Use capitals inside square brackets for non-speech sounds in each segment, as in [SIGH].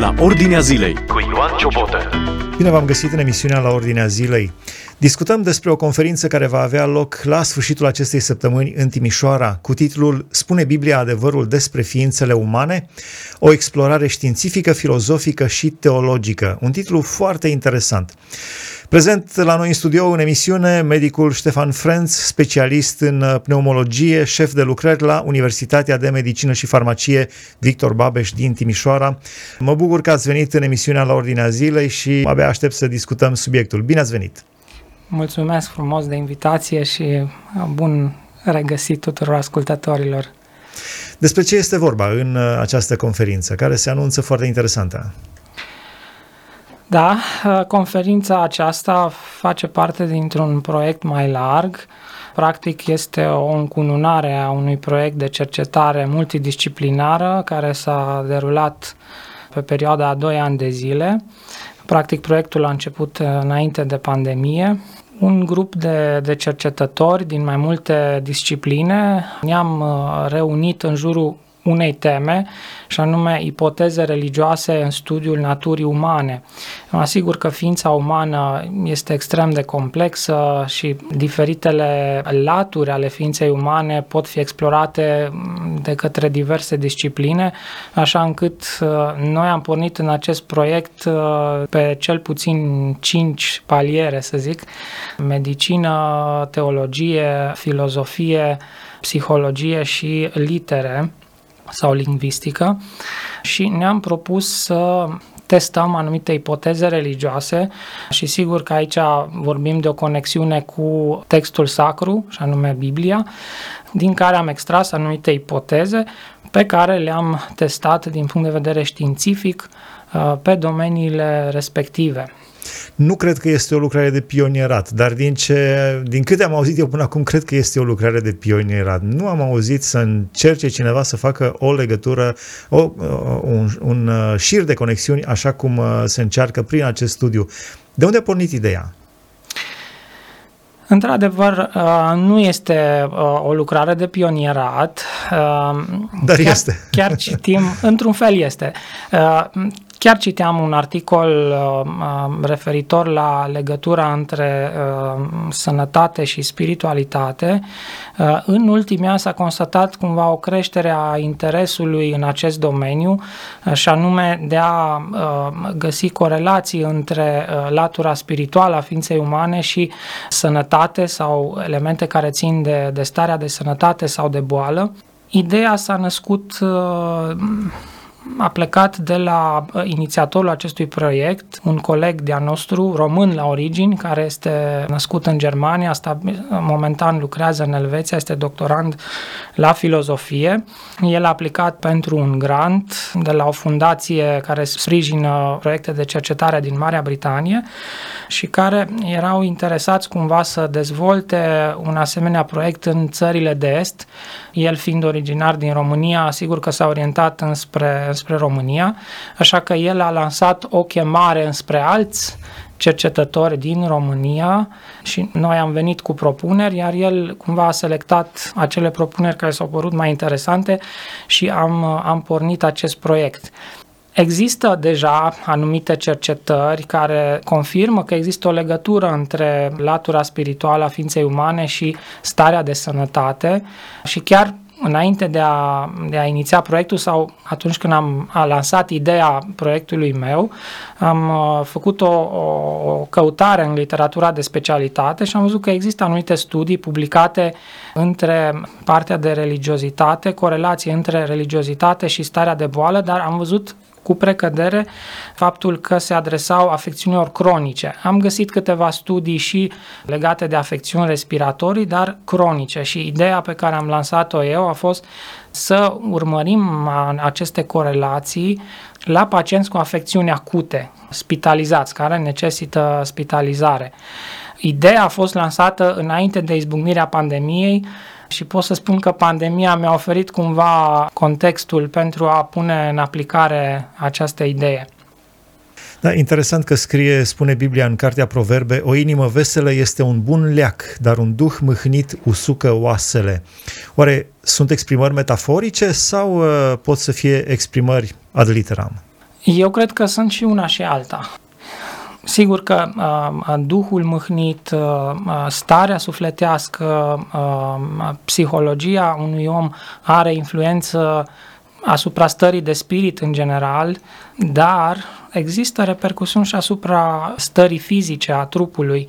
la Ordinea Zilei cu Ioan Ciobotă. Bine v-am găsit în emisiunea la Ordinea Zilei. Discutăm despre o conferință care va avea loc la sfârșitul acestei săptămâni în Timișoara, cu titlul Spune Biblia adevărul despre ființele umane? O explorare științifică, filozofică și teologică. Un titlu foarte interesant. Prezent la noi în studio în emisiune medicul Ștefan Frenț, specialist în uh, pneumologie, șef de lucrări la Universitatea de Medicină și Farmacie Victor Babeș din Timișoara. Mă bucur că ați venit în emisiunea la Ordinea Zilei și abia aștept să discutăm subiectul. Bine ați venit! Mulțumesc frumos de invitație și uh, bun regăsit tuturor ascultătorilor. Despre ce este vorba în uh, această conferință, care se anunță foarte interesantă? Da, uh, conferința aceasta face parte dintr-un proiect mai larg. Practic este o încununare a unui proiect de cercetare multidisciplinară care s-a derulat pe perioada a 2 ani de zile. Practic proiectul a început înainte de pandemie un grup de, de cercetători din mai multe discipline. Ne-am uh, reunit în jurul unei teme, și anume ipoteze religioase în studiul naturii umane. Mă asigur că ființa umană este extrem de complexă și diferitele laturi ale ființei umane pot fi explorate de către diverse discipline, așa încât uh, noi am pornit în acest proiect uh, pe cel puțin cinci paliere, să zic, medicină, teologie, filozofie, psihologie și litere sau lingvistică și ne-am propus să testăm anumite ipoteze religioase și sigur că aici vorbim de o conexiune cu textul sacru, și anume Biblia, din care am extras anumite ipoteze pe care le-am testat din punct de vedere științific uh, pe domeniile respective. Nu cred că este o lucrare de pionierat, dar din, ce, din câte am auzit eu până acum, cred că este o lucrare de pionierat. Nu am auzit să încerce cineva să facă o legătură, o, un, un uh, șir de conexiuni, așa cum uh, se încearcă prin acest studiu. De unde a pornit ideea? Într-adevăr, uh, nu este o lucrare de pionierat. Dar chiar, este. Chiar citim, într-un fel este. Chiar citeam un articol uh, uh, referitor la legătura între uh, sănătate și spiritualitate. Uh, în ultimii ani s-a constatat cumva o creștere a interesului în acest domeniu uh, și anume de a uh, găsi corelații între uh, latura spirituală a ființei umane și sănătate sau elemente care țin de, de starea de sănătate sau de boală. Ideea s-a născut uh, a plecat de la uh, inițiatorul acestui proiect, un coleg de-a nostru, român la origini, care este născut în Germania, asta momentan lucrează în Elveția, este doctorand la filozofie. El a aplicat pentru un grant de la o fundație care sprijină proiecte de cercetare din Marea Britanie și care erau interesați cumva să dezvolte un asemenea proiect în țările de est. El fiind originar din România, sigur că s-a orientat înspre, înspre România, așa că el a lansat o chemare înspre alți cercetători din România și noi am venit cu propuneri, iar el cumva a selectat acele propuneri care s-au părut mai interesante și am, am pornit acest proiect. Există deja anumite cercetări care confirmă că există o legătură între latura spirituală a ființei umane și starea de sănătate și chiar înainte de a, de a iniția proiectul sau atunci când am a lansat ideea proiectului meu, am uh, făcut o, o, o căutare în literatura de specialitate și am văzut că există anumite studii publicate între partea de religiozitate, corelație între religiozitate și starea de boală, dar am văzut cu precădere faptul că se adresau afecțiunilor cronice. Am găsit câteva studii și legate de afecțiuni respiratorii, dar cronice și ideea pe care am lansat-o eu a fost să urmărim aceste corelații la pacienți cu afecțiuni acute, spitalizați, care necesită spitalizare. Ideea a fost lansată înainte de izbucnirea pandemiei și pot să spun că pandemia mi-a oferit cumva contextul pentru a pune în aplicare această idee. Da, interesant că scrie, spune Biblia în Cartea Proverbe, o inimă veselă este un bun leac, dar un duh mâhnit usucă oasele. Oare sunt exprimări metaforice sau uh, pot să fie exprimări ad literam? Eu cred că sunt și una și alta. Sigur că uh, duhul mâhnit, uh, starea sufletească, uh, psihologia unui om are influență asupra stării de spirit în general, dar există repercusiuni și asupra stării fizice a trupului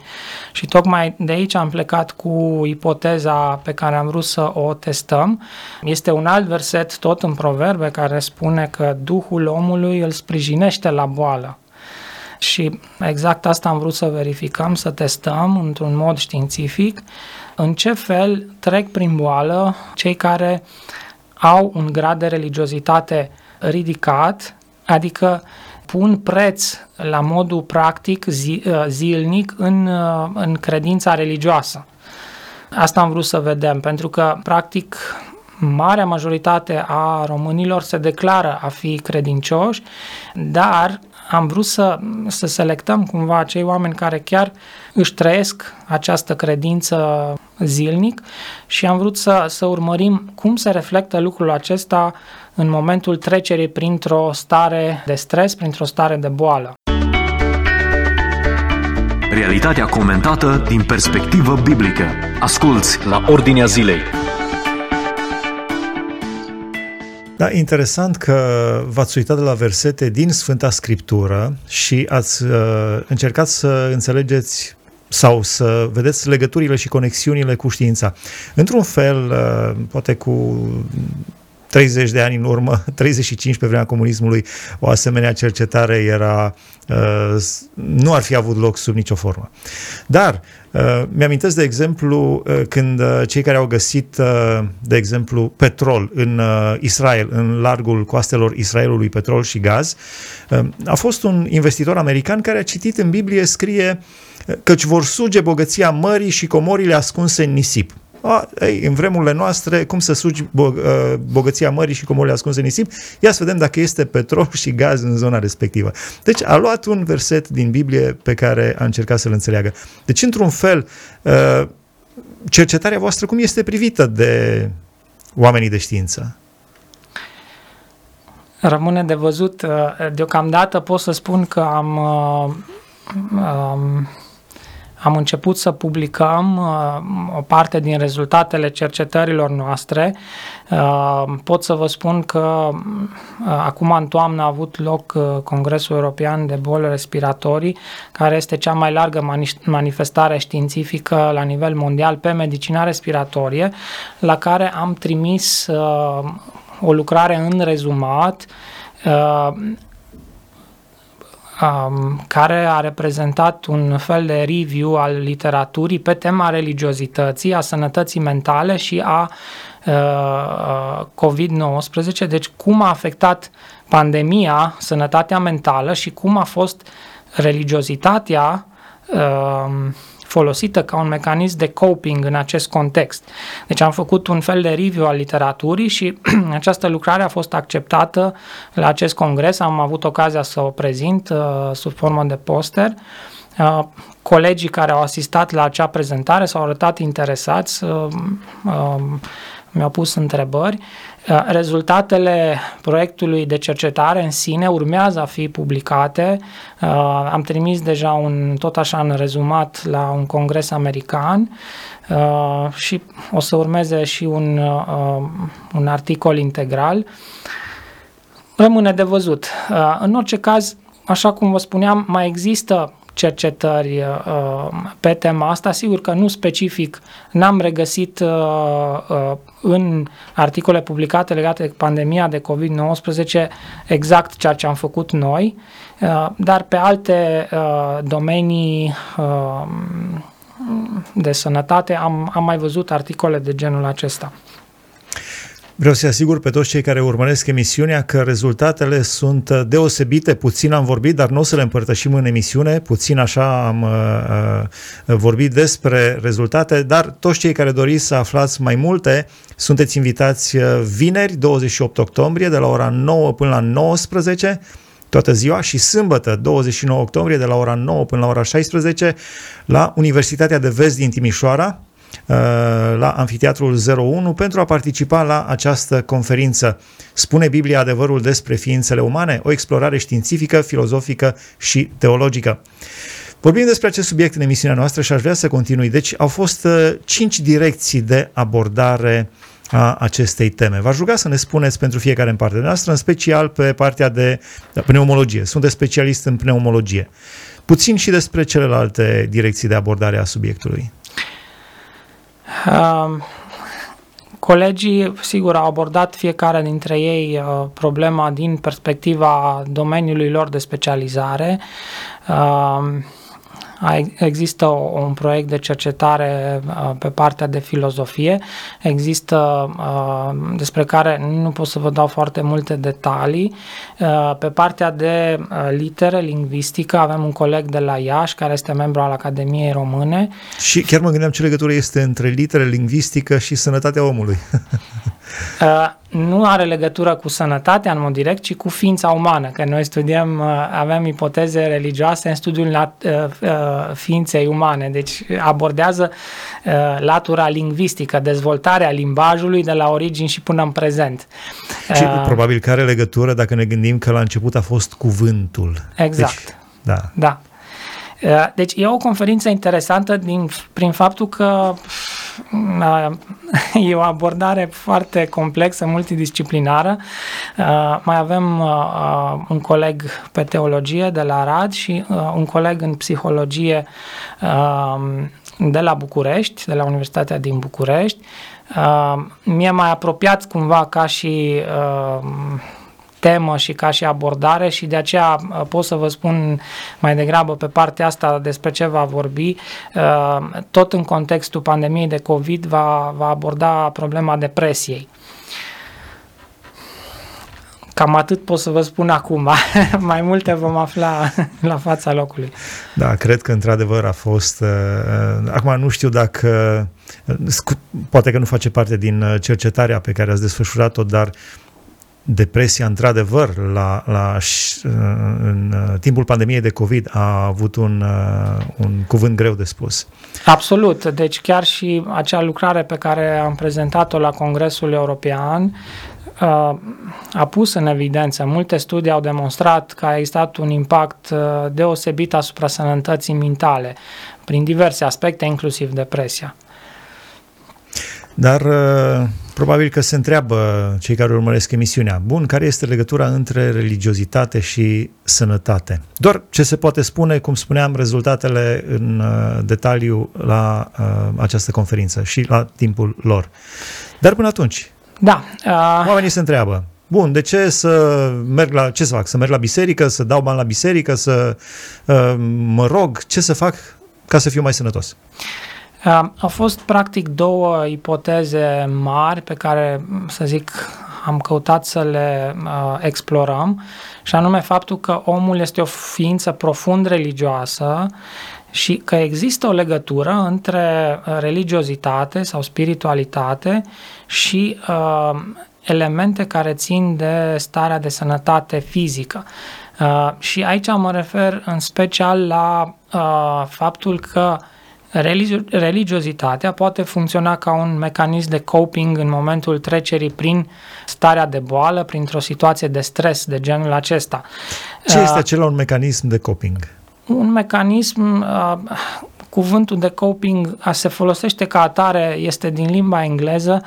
și tocmai de aici am plecat cu ipoteza pe care am vrut să o testăm. Este un alt verset tot în proverbe care spune că Duhul omului îl sprijinește la boală. Și exact asta am vrut să verificăm, să testăm într-un mod științific în ce fel trec prin boală cei care au un grad de religiozitate ridicat, adică pun preț la modul practic zi, uh, zilnic în, uh, în credința religioasă. Asta am vrut să vedem, pentru că practic marea majoritate a românilor se declară a fi credincioși, dar am vrut să, să selectăm cumva acei oameni care chiar își trăiesc această credință zilnic și am vrut să, să urmărim cum se reflectă lucrul acesta în momentul trecerii printr-o stare de stres, printr-o stare de boală. Realitatea comentată din perspectivă biblică. Asculți la Ordinea Zilei. Da, interesant că v-ați uitat la versete din Sfânta Scriptură și ați uh, încercat să înțelegeți sau să vedeți legăturile și conexiunile cu știința. Într-un fel, uh, poate cu 30 de ani în urmă, [LAUGHS] 35 pe vremea comunismului, o asemenea cercetare era, uh, nu ar fi avut loc sub nicio formă. Dar uh, mi-amintesc de exemplu uh, când cei care au găsit, de exemplu, petrol în Israel, în largul coastelor Israelului, petrol și gaz, a fost un investitor american care a citit în Biblie, scrie căci vor suge bogăția mării și comorile ascunse în nisip. A, ei, în vremurile noastre, cum să sugi bog, uh, bogăția mării și comorile ascunse în nisip? Ia să vedem dacă este petrol și gaz în zona respectivă. Deci a luat un verset din Biblie pe care a încercat să-l înțeleagă. Deci, într-un fel, uh, cercetarea voastră cum este privită de oamenii de știință? Rămâne de văzut. Uh, deocamdată pot să spun că am, am am început să publicăm uh, o parte din rezultatele cercetărilor noastre. Uh, pot să vă spun că uh, acum în toamnă a avut loc uh, Congresul European de Boli Respiratorii, care este cea mai largă mani- manifestare științifică la nivel mondial pe medicina respiratorie, la care am trimis uh, o lucrare în rezumat uh, um, care a reprezentat un fel de review al literaturii pe tema religiozității, a sănătății mentale și a uh, COVID-19, deci cum a afectat pandemia sănătatea mentală și cum a fost religiozitatea uh, folosită ca un mecanism de coping în acest context. Deci am făcut un fel de review al literaturii și [CLEARS THROAT] această lucrare a fost acceptată la acest congres. Am avut ocazia să o prezint uh, sub formă de poster. Uh, colegii care au asistat la acea prezentare s-au arătat interesați, uh, uh, mi-au pus întrebări. Uh, rezultatele proiectului de cercetare în sine urmează a fi publicate. Uh, am trimis deja un, tot așa în rezumat la un congres american uh, și o să urmeze și un, un articol integral. Rămâne de văzut. În orice caz, așa cum vă spuneam, mai există cercetări uh, pe tema asta. Sigur că nu specific, n-am regăsit uh, uh, în articole publicate legate de pandemia de COVID-19 exact ceea ce am făcut noi, uh, dar pe alte uh, domenii uh, de sănătate am, am mai văzut articole de genul acesta. Vreau să asigur pe toți cei care urmăresc emisiunea că rezultatele sunt deosebite, puțin am vorbit, dar nu o să le împărtășim în emisiune, puțin așa am uh, uh, vorbit despre rezultate, dar toți cei care doriți să aflați mai multe, sunteți invitați uh, vineri, 28 octombrie, de la ora 9 până la 19, toată ziua și sâmbătă, 29 octombrie, de la ora 9 până la ora 16, la Universitatea de Vest din Timișoara, la Amfiteatrul 01 pentru a participa la această conferință. Spune Biblia adevărul despre ființele umane, o explorare științifică, filozofică și teologică. Vorbim despre acest subiect în emisiunea noastră și aș vrea să continui. Deci au fost uh, cinci direcții de abordare a acestei teme. V-aș ruga să ne spuneți pentru fiecare în partea noastră, în special pe partea de pneumologie. Sunt de specialist în pneumologie. Puțin și despre celelalte direcții de abordare a subiectului. Um, colegii, sigur, au abordat fiecare dintre ei uh, problema din perspectiva domeniului lor de specializare. Uh, Există un proiect de cercetare uh, pe partea de filozofie, există uh, despre care nu pot să vă dau foarte multe detalii. Uh, pe partea de litere, lingvistică, avem un coleg de la Iași care este membru al Academiei Române. Și chiar mă gândeam ce legătură este între litere, lingvistică și sănătatea omului. [LAUGHS] nu are legătură cu sănătatea în mod direct, ci cu ființa umană, că noi studiem, uh, avem ipoteze religioase în studiul nat- uh, uh, ființei umane, deci abordează latura lingvistică, dezvoltarea limbajului de la origini și până în prezent. Și probabil că are legătură dacă ne gândim că la început a fost cuvântul. Exact. Deci, da. Da. Deci e o conferință interesantă din, prin faptul că [LAUGHS] e o abordare foarte complexă, multidisciplinară. Mai avem un coleg pe teologie de la RAD și un coleg în psihologie de la București, de la Universitatea din București. Mi-e mai apropiat cumva ca și temă și ca și abordare și de aceea uh, pot să vă spun mai degrabă pe partea asta despre ce va vorbi. Uh, tot în contextul pandemiei de COVID va, va aborda problema depresiei. Cam atât pot să vă spun acum. [LAUGHS] Mai multe vom afla [LAUGHS] la fața locului. Da, cred că într-adevăr a fost. Uh, uh acum nu știu dacă. Uh, poate că nu face parte din cercetarea pe care ați desfășurat-o, dar depresia, într-adevăr, la, la, în timpul pandemiei de COVID a avut un, un cuvânt greu de spus. Absolut. Deci chiar și acea lucrare pe care am prezentat-o la Congresul European a pus în evidență, multe studii au demonstrat că a existat un impact deosebit asupra sănătății mentale, prin diverse aspecte, inclusiv depresia. Dar uh, probabil că se întreabă cei care urmăresc emisiunea, bun, care este legătura între religiozitate și sănătate? Doar ce se poate spune, cum spuneam, rezultatele în uh, detaliu la uh, această conferință și la timpul lor. Dar până atunci, da, uh... oamenii se întreabă, Bun, de ce să merg la, ce să fac? Să merg la biserică, să dau bani la biserică, să uh, mă rog, ce să fac ca să fiu mai sănătos? Au fost practic două ipoteze mari pe care, să zic, am căutat să le uh, explorăm și anume faptul că omul este o ființă profund religioasă și că există o legătură între religiozitate sau spiritualitate și uh, elemente care țin de starea de sănătate fizică. Uh, și aici mă refer în special la uh, faptul că uh, Religi- religiozitatea poate funcționa ca un mecanism de coping în momentul trecerii prin starea de boală, printr-o situație de stres de genul acesta. Ce este uh, acela un mecanism de coping? Un mecanism, uh, cuvântul de coping se folosește ca atare, este din limba engleză,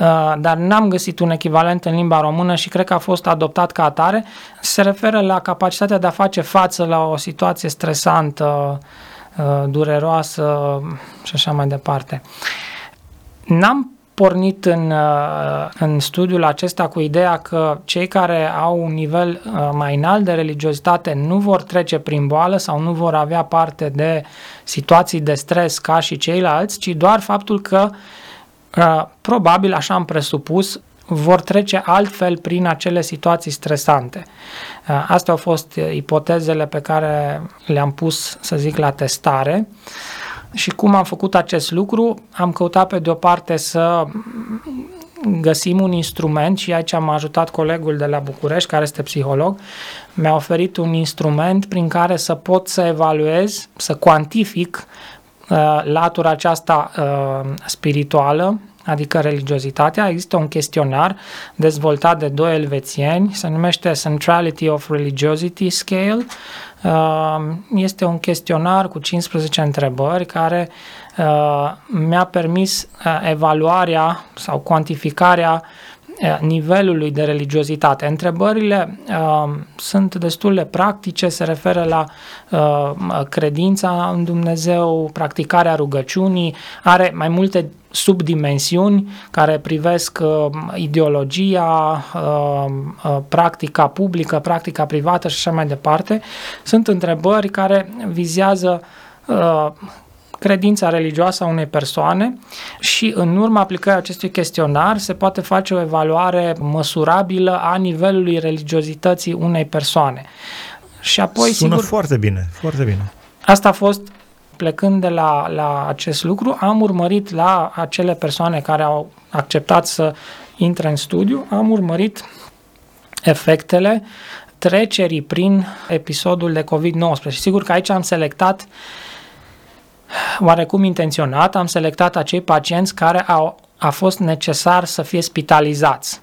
uh, dar n-am găsit un echivalent în limba română și cred că a fost adoptat ca atare. Se referă la capacitatea de a face față la o situație stresantă, Uh, dureroasă și așa mai departe. N-am pornit în, uh, în studiul acesta cu ideea că cei care au un nivel uh, mai înalt de religiozitate nu vor trece prin boală sau nu vor avea parte de situații de stres ca și ceilalți, ci doar faptul că probabil, așa am presupus, vor trece altfel prin acele situații stresante. Uh, astea au fost uh, ipotezele pe care le-am pus, să zic, la testare. Și cum am făcut acest lucru? Am căutat pe de o parte să găsim un instrument și aici am ajutat colegul de la București, care este psiholog, mi-a oferit un instrument prin care să pot să evaluez, să cuantific latura aceasta spirituală, adică religiozitatea. Există un chestionar dezvoltat de doi elvețieni, se numește Centrality of Religiosity Scale. Este un chestionar cu 15 întrebări care mi-a permis evaluarea sau cuantificarea nivelului de religiozitate. Întrebările uh, sunt destul de practice, se referă la uh, credința în Dumnezeu, practicarea rugăciunii, are mai multe subdimensiuni care privesc uh, ideologia, uh, uh, practica publică, practica privată și așa mai departe. Sunt întrebări care vizează uh, credința religioasă a unei persoane și în urma aplicării acestui chestionar se poate face o evaluare măsurabilă a nivelului religiozității unei persoane. Și apoi, Sună sigur, foarte bine, foarte bine. Asta a fost plecând de la, la acest lucru, am urmărit la acele persoane care au acceptat să intre în studiu, am urmărit efectele trecerii prin episodul de COVID-19. Sigur că aici am selectat oarecum intenționat, am selectat acei pacienți care au, a fost necesar să fie spitalizați.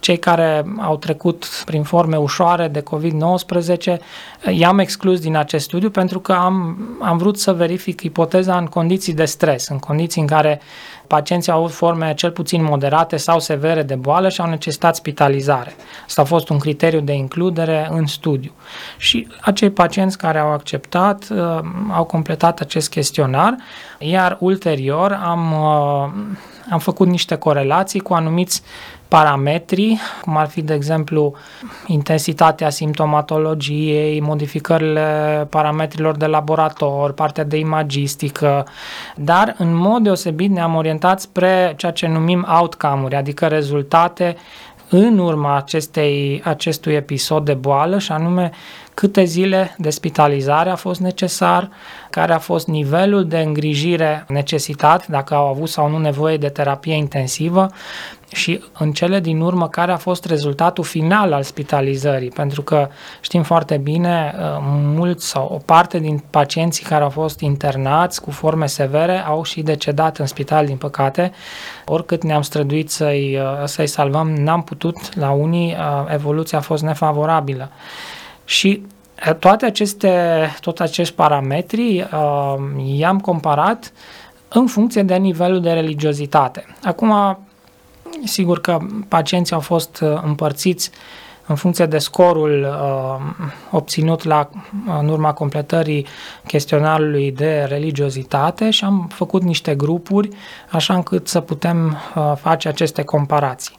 Cei care au trecut prin forme ușoare de COVID-19 i-am exclus din acest studiu pentru că am, am vrut să verific ipoteza în condiții de stres, în condiții în care pacienții au avut forme cel puțin moderate sau severe de boală și au necesitat spitalizare. Asta a fost un criteriu de includere în studiu. Și acei pacienți care au acceptat uh, au completat acest chestionar, iar ulterior am, uh, am făcut niște corelații cu anumiți parametri, cum ar fi, de exemplu, intensitatea simptomatologiei, modificările parametrilor de laborator, partea de imagistică, dar în mod deosebit ne-am orientat spre ceea ce numim outcome-uri, adică rezultate în urma acestei, acestui episod de boală și anume câte zile de spitalizare a fost necesar, care a fost nivelul de îngrijire necesitat, dacă au avut sau nu nevoie de terapie intensivă și în cele din urmă care a fost rezultatul final al spitalizării, pentru că știm foarte bine, uh, mulți sau o parte din pacienții care au fost internați cu forme severe au și decedat în spital, din păcate. Oricât ne-am străduit să-i, uh, să-i salvăm, n-am putut, la unii uh, evoluția a fost nefavorabilă. Și toate aceste, tot acești parametri i-am comparat în funcție de nivelul de religiozitate. Acum, Sigur că pacienții au fost uh, împărțiți în funcție de scorul uh, obținut la, în urma completării chestionarului de religiozitate și am făcut niște grupuri așa încât să putem uh, face aceste comparații.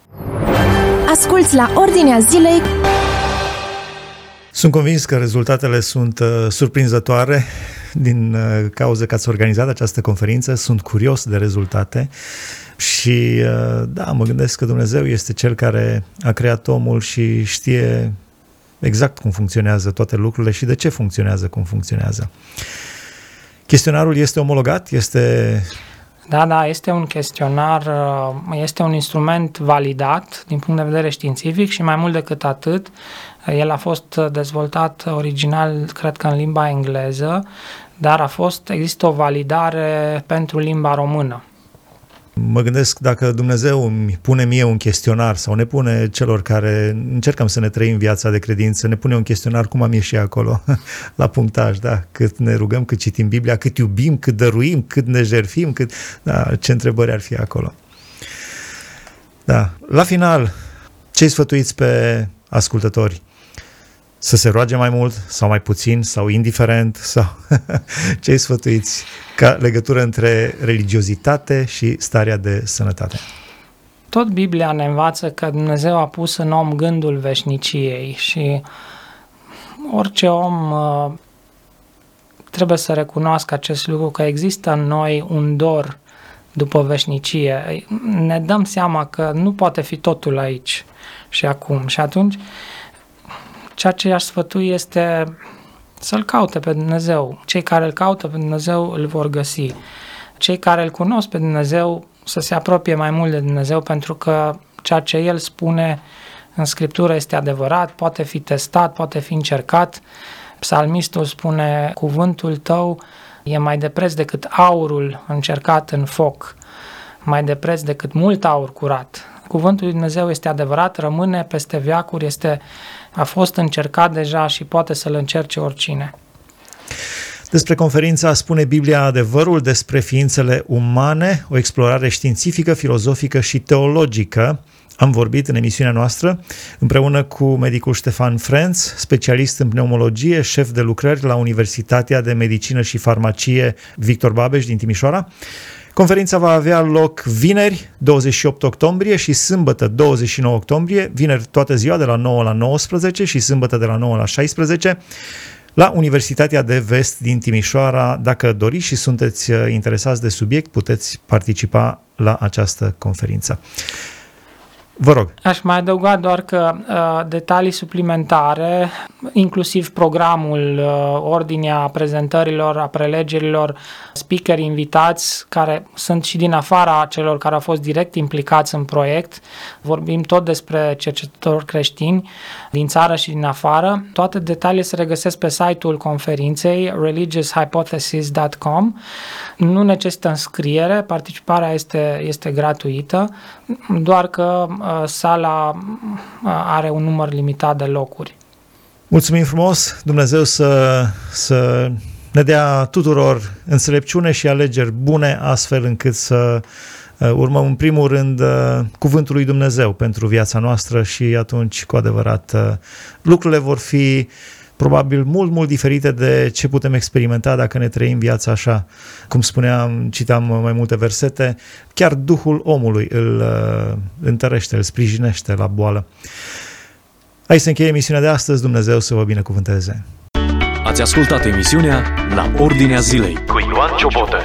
Asculți la Ordinea Zilei sunt convins că rezultatele sunt uh, surprinzătoare din uh, cauza că ați organizat această conferință. Sunt curios de rezultate și uh, da, mă gândesc că Dumnezeu este cel care a creat omul și știe exact cum funcționează toate lucrurile și de ce funcționează cum funcționează. Chestionarul este omologat? Este da, da, este un chestionar, uh, este un instrument validat din punct de vedere științific și mai mult decât atât, el a fost dezvoltat original, cred că în limba engleză, dar a fost, există o validare pentru limba română. Mă gândesc dacă Dumnezeu îmi pune mie un chestionar sau ne pune celor care încercăm să ne trăim viața de credință, ne pune un chestionar cum am ieșit acolo, [LAUGHS] la punctaj, da? Cât ne rugăm, cât citim Biblia, cât iubim, cât dăruim, cât ne jerfim, cât... Da, ce întrebări ar fi acolo. Da. La final, ce-i sfătuiți pe ascultători? Să se roage mai mult sau mai puțin sau indiferent sau [LAUGHS] ce îi sfătuiți ca legătură între religiozitate și starea de sănătate? Tot Biblia ne învață că Dumnezeu a pus în om gândul veșniciei și orice om uh, trebuie să recunoască acest lucru, că există în noi un dor după veșnicie. Ne dăm seama că nu poate fi totul aici și acum și atunci Ceea ce aș sfătui este să-L caute pe Dumnezeu. Cei care îl caută pe Dumnezeu îl vor găsi. Cei care îl cunosc pe Dumnezeu să se apropie mai mult de Dumnezeu pentru că ceea ce El spune în Scriptură este adevărat, poate fi testat, poate fi încercat. Psalmistul spune, cuvântul tău e mai de preț decât aurul încercat în foc, mai de preț decât mult aur curat. Cuvântul lui Dumnezeu este adevărat, rămâne peste veacuri, este, a fost încercat deja și poate să-l încerce oricine. Despre conferința Spune Biblia adevărul despre ființele umane, o explorare științifică, filozofică și teologică. Am vorbit în emisiunea noastră împreună cu medicul Ștefan Frenț, specialist în pneumologie, șef de lucrări la Universitatea de Medicină și Farmacie Victor Babeș din Timișoara. Conferința va avea loc vineri, 28 octombrie și sâmbătă, 29 octombrie, vineri toată ziua de la 9 la 19 și sâmbătă de la 9 la 16 la Universitatea de Vest din Timișoara. Dacă doriți și sunteți uh, interesați de subiect, puteți participa la această conferință. Vă rog. Aș mai adăuga doar că uh, detalii suplimentare, inclusiv programul, uh, ordinea prezentărilor, a prelegerilor, speakeri invitați, care sunt și din afara celor care au fost direct implicați în proiect. Vorbim tot despre cercetători creștini din țară și din afară. Toate detaliile se regăsesc pe site-ul conferinței religioushypothesis.com. Nu necesită înscriere, participarea este, este gratuită, doar că uh, sala uh, are un număr limitat de locuri. Mulțumim frumos, Dumnezeu să, să ne dea tuturor înțelepciune și alegeri bune, astfel încât să uh, urmăm în primul rând uh, cuvântul lui Dumnezeu pentru viața noastră și atunci cu adevărat lucrurile vor fi probabil mult, mult diferite de ce putem experimenta dacă ne trăim viața așa. Cum spuneam, citam mai multe versete, chiar Duhul omului îl întărește, îl sprijinește la boală. Aici se încheie emisiunea de astăzi, Dumnezeu să vă binecuvânteze. Ați ascultat emisiunea La Ordinea Zilei cu Ioan Ciobotă.